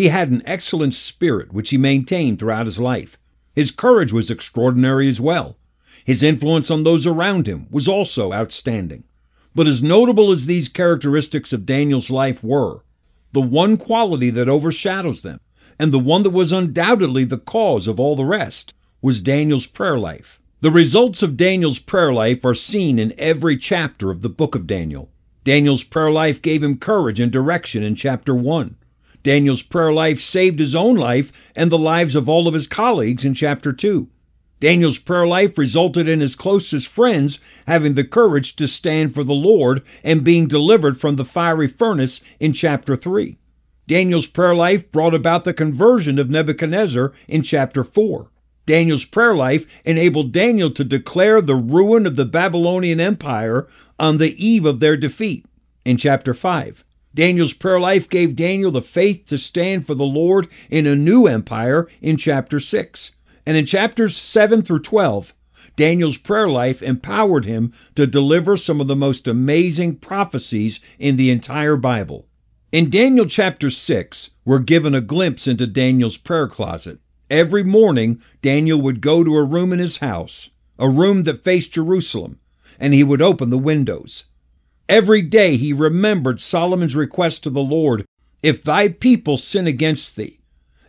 He had an excellent spirit, which he maintained throughout his life. His courage was extraordinary as well. His influence on those around him was also outstanding. But as notable as these characteristics of Daniel's life were, the one quality that overshadows them, and the one that was undoubtedly the cause of all the rest, was Daniel's prayer life. The results of Daniel's prayer life are seen in every chapter of the book of Daniel. Daniel's prayer life gave him courage and direction in chapter 1. Daniel's prayer life saved his own life and the lives of all of his colleagues in chapter 2. Daniel's prayer life resulted in his closest friends having the courage to stand for the Lord and being delivered from the fiery furnace in chapter 3. Daniel's prayer life brought about the conversion of Nebuchadnezzar in chapter 4. Daniel's prayer life enabled Daniel to declare the ruin of the Babylonian Empire on the eve of their defeat in chapter 5. Daniel's prayer life gave Daniel the faith to stand for the Lord in a new empire in chapter 6. And in chapters 7 through 12, Daniel's prayer life empowered him to deliver some of the most amazing prophecies in the entire Bible. In Daniel chapter 6, we're given a glimpse into Daniel's prayer closet. Every morning, Daniel would go to a room in his house, a room that faced Jerusalem, and he would open the windows. Every day he remembered Solomon's request to the Lord If thy people sin against thee,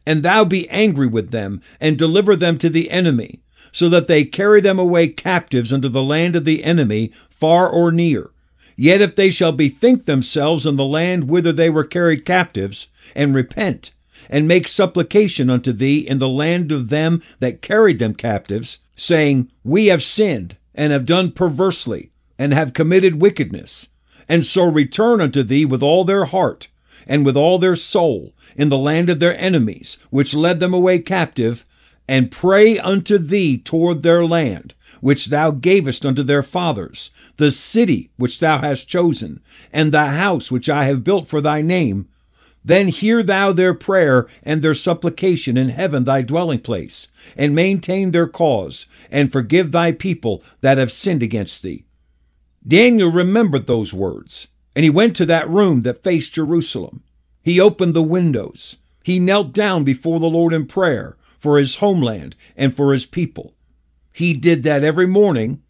and thou be angry with them, and deliver them to the enemy, so that they carry them away captives unto the land of the enemy, far or near. Yet if they shall bethink themselves in the land whither they were carried captives, and repent, and make supplication unto thee in the land of them that carried them captives, saying, We have sinned, and have done perversely, and have committed wickedness, and so return unto thee with all their heart, and with all their soul, in the land of their enemies, which led them away captive, and pray unto thee toward their land, which thou gavest unto their fathers, the city which thou hast chosen, and the house which I have built for thy name, then hear thou their prayer and their supplication in heaven thy dwelling place, and maintain their cause, and forgive thy people that have sinned against thee. Daniel remembered those words, and he went to that room that faced Jerusalem. He opened the windows. He knelt down before the Lord in prayer for his homeland and for his people. He did that every morning,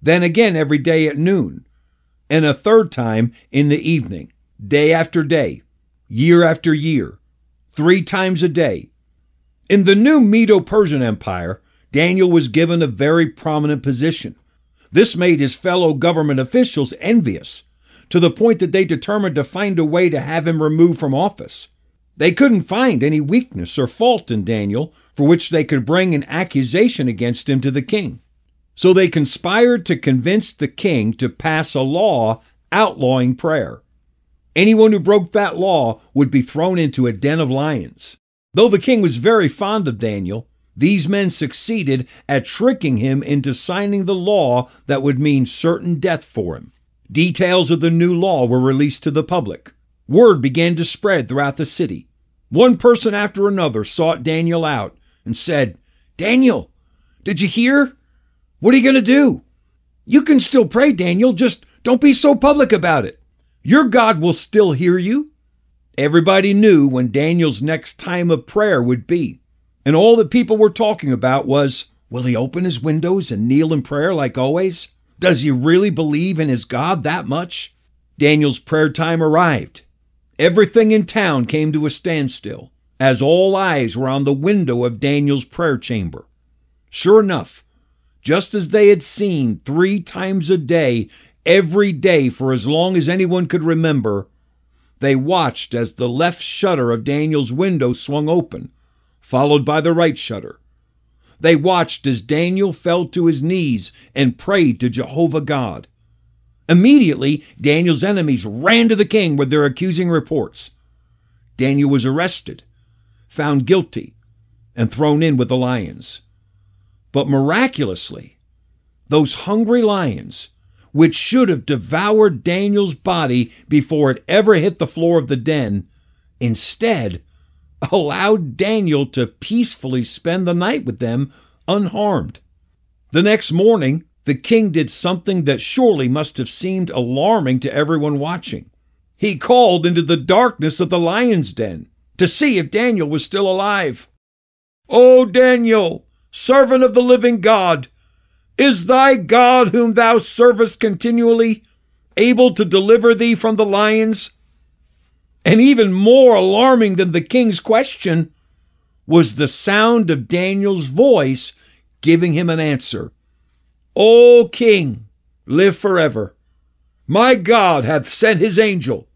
then again every day at noon, and a third time in the evening, day after day year after year, three times a day. In the new Medo Persian Empire, Daniel was given a very prominent position. This made his fellow government officials envious, to the point that they determined to find a way to have him removed from office. They couldn't find any weakness or fault in Daniel for which they could bring an accusation against him to the king. So they conspired to convince the king to pass a law outlawing prayer. Anyone who broke that law would be thrown into a den of lions. Though the king was very fond of Daniel, these men succeeded at tricking him into signing the law that would mean certain death for him. Details of the new law were released to the public. Word began to spread throughout the city. One person after another sought Daniel out and said, Daniel, did you hear? What are you going to do? You can still pray, Daniel, just don't be so public about it. Your God will still hear you. Everybody knew when Daniel's next time of prayer would be. And all that people were talking about was will he open his windows and kneel in prayer like always? Does he really believe in his God that much? Daniel's prayer time arrived. Everything in town came to a standstill as all eyes were on the window of Daniel's prayer chamber. Sure enough, just as they had seen three times a day Every day, for as long as anyone could remember, they watched as the left shutter of Daniel's window swung open, followed by the right shutter. They watched as Daniel fell to his knees and prayed to Jehovah God. Immediately, Daniel's enemies ran to the king with their accusing reports. Daniel was arrested, found guilty and thrown in with the lions. But miraculously, those hungry lions, which should have devoured Daniel's body before it ever hit the floor of the den, instead allowed Daniel to peacefully spend the night with them unharmed. The next morning, the king did something that surely must have seemed alarming to everyone watching. He called into the darkness of the lion's den to see if Daniel was still alive. O Daniel, servant of the living God, is thy God, whom thou servest continually, able to deliver thee from the lions? And even more alarming than the king's question was the sound of Daniel's voice giving him an answer. O king, live forever. My God hath sent his angel,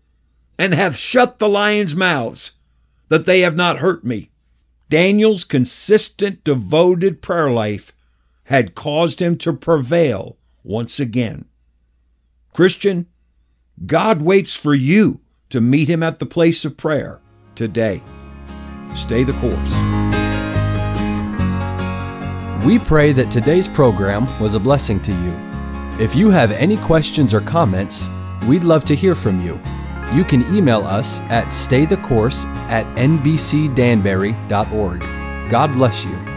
and hath shut the lions' mouths, that they have not hurt me. Daniel's consistent, devoted prayer life had caused him to prevail once again. Christian, God waits for you to meet him at the place of prayer today. Stay the course. We pray that today's program was a blessing to you. If you have any questions or comments, we'd love to hear from you. You can email us at staythecourse at nbcdanbury.org. God bless you.